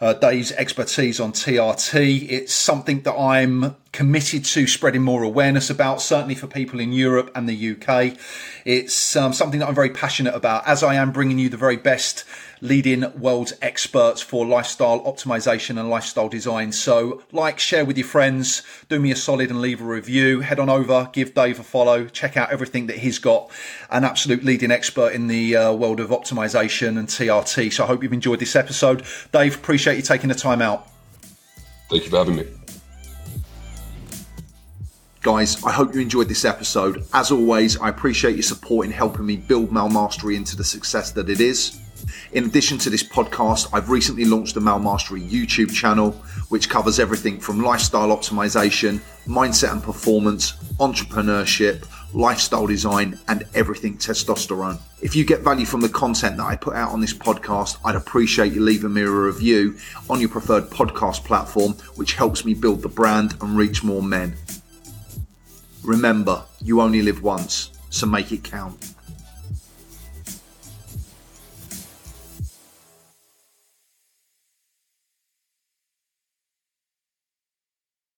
uh, Dave's expertise on TRT. It's something that I'm committed to spreading more awareness about, certainly for people in Europe and the UK. It's um, something that I'm very passionate about, as I am bringing you the very best leading world experts for lifestyle optimization and lifestyle design. So, like, share with your friends, do me a solid and leave a review. Head on over, give Dave a follow, check out everything that he's got. An absolute leading expert in the uh, world of optimization and TRT. So, I hope you've enjoyed this episode. Dave, appreciate you taking the time out. Thank you for having me. Guys, I hope you enjoyed this episode. As always, I appreciate your support in helping me build Male Mastery into the success that it is. In addition to this podcast, I've recently launched the Male Mastery YouTube channel, which covers everything from lifestyle optimization, mindset and performance, entrepreneurship, lifestyle design, and everything testosterone. If you get value from the content that I put out on this podcast, I'd appreciate you leaving me a review on your preferred podcast platform, which helps me build the brand and reach more men. Remember, you only live once, so make it count.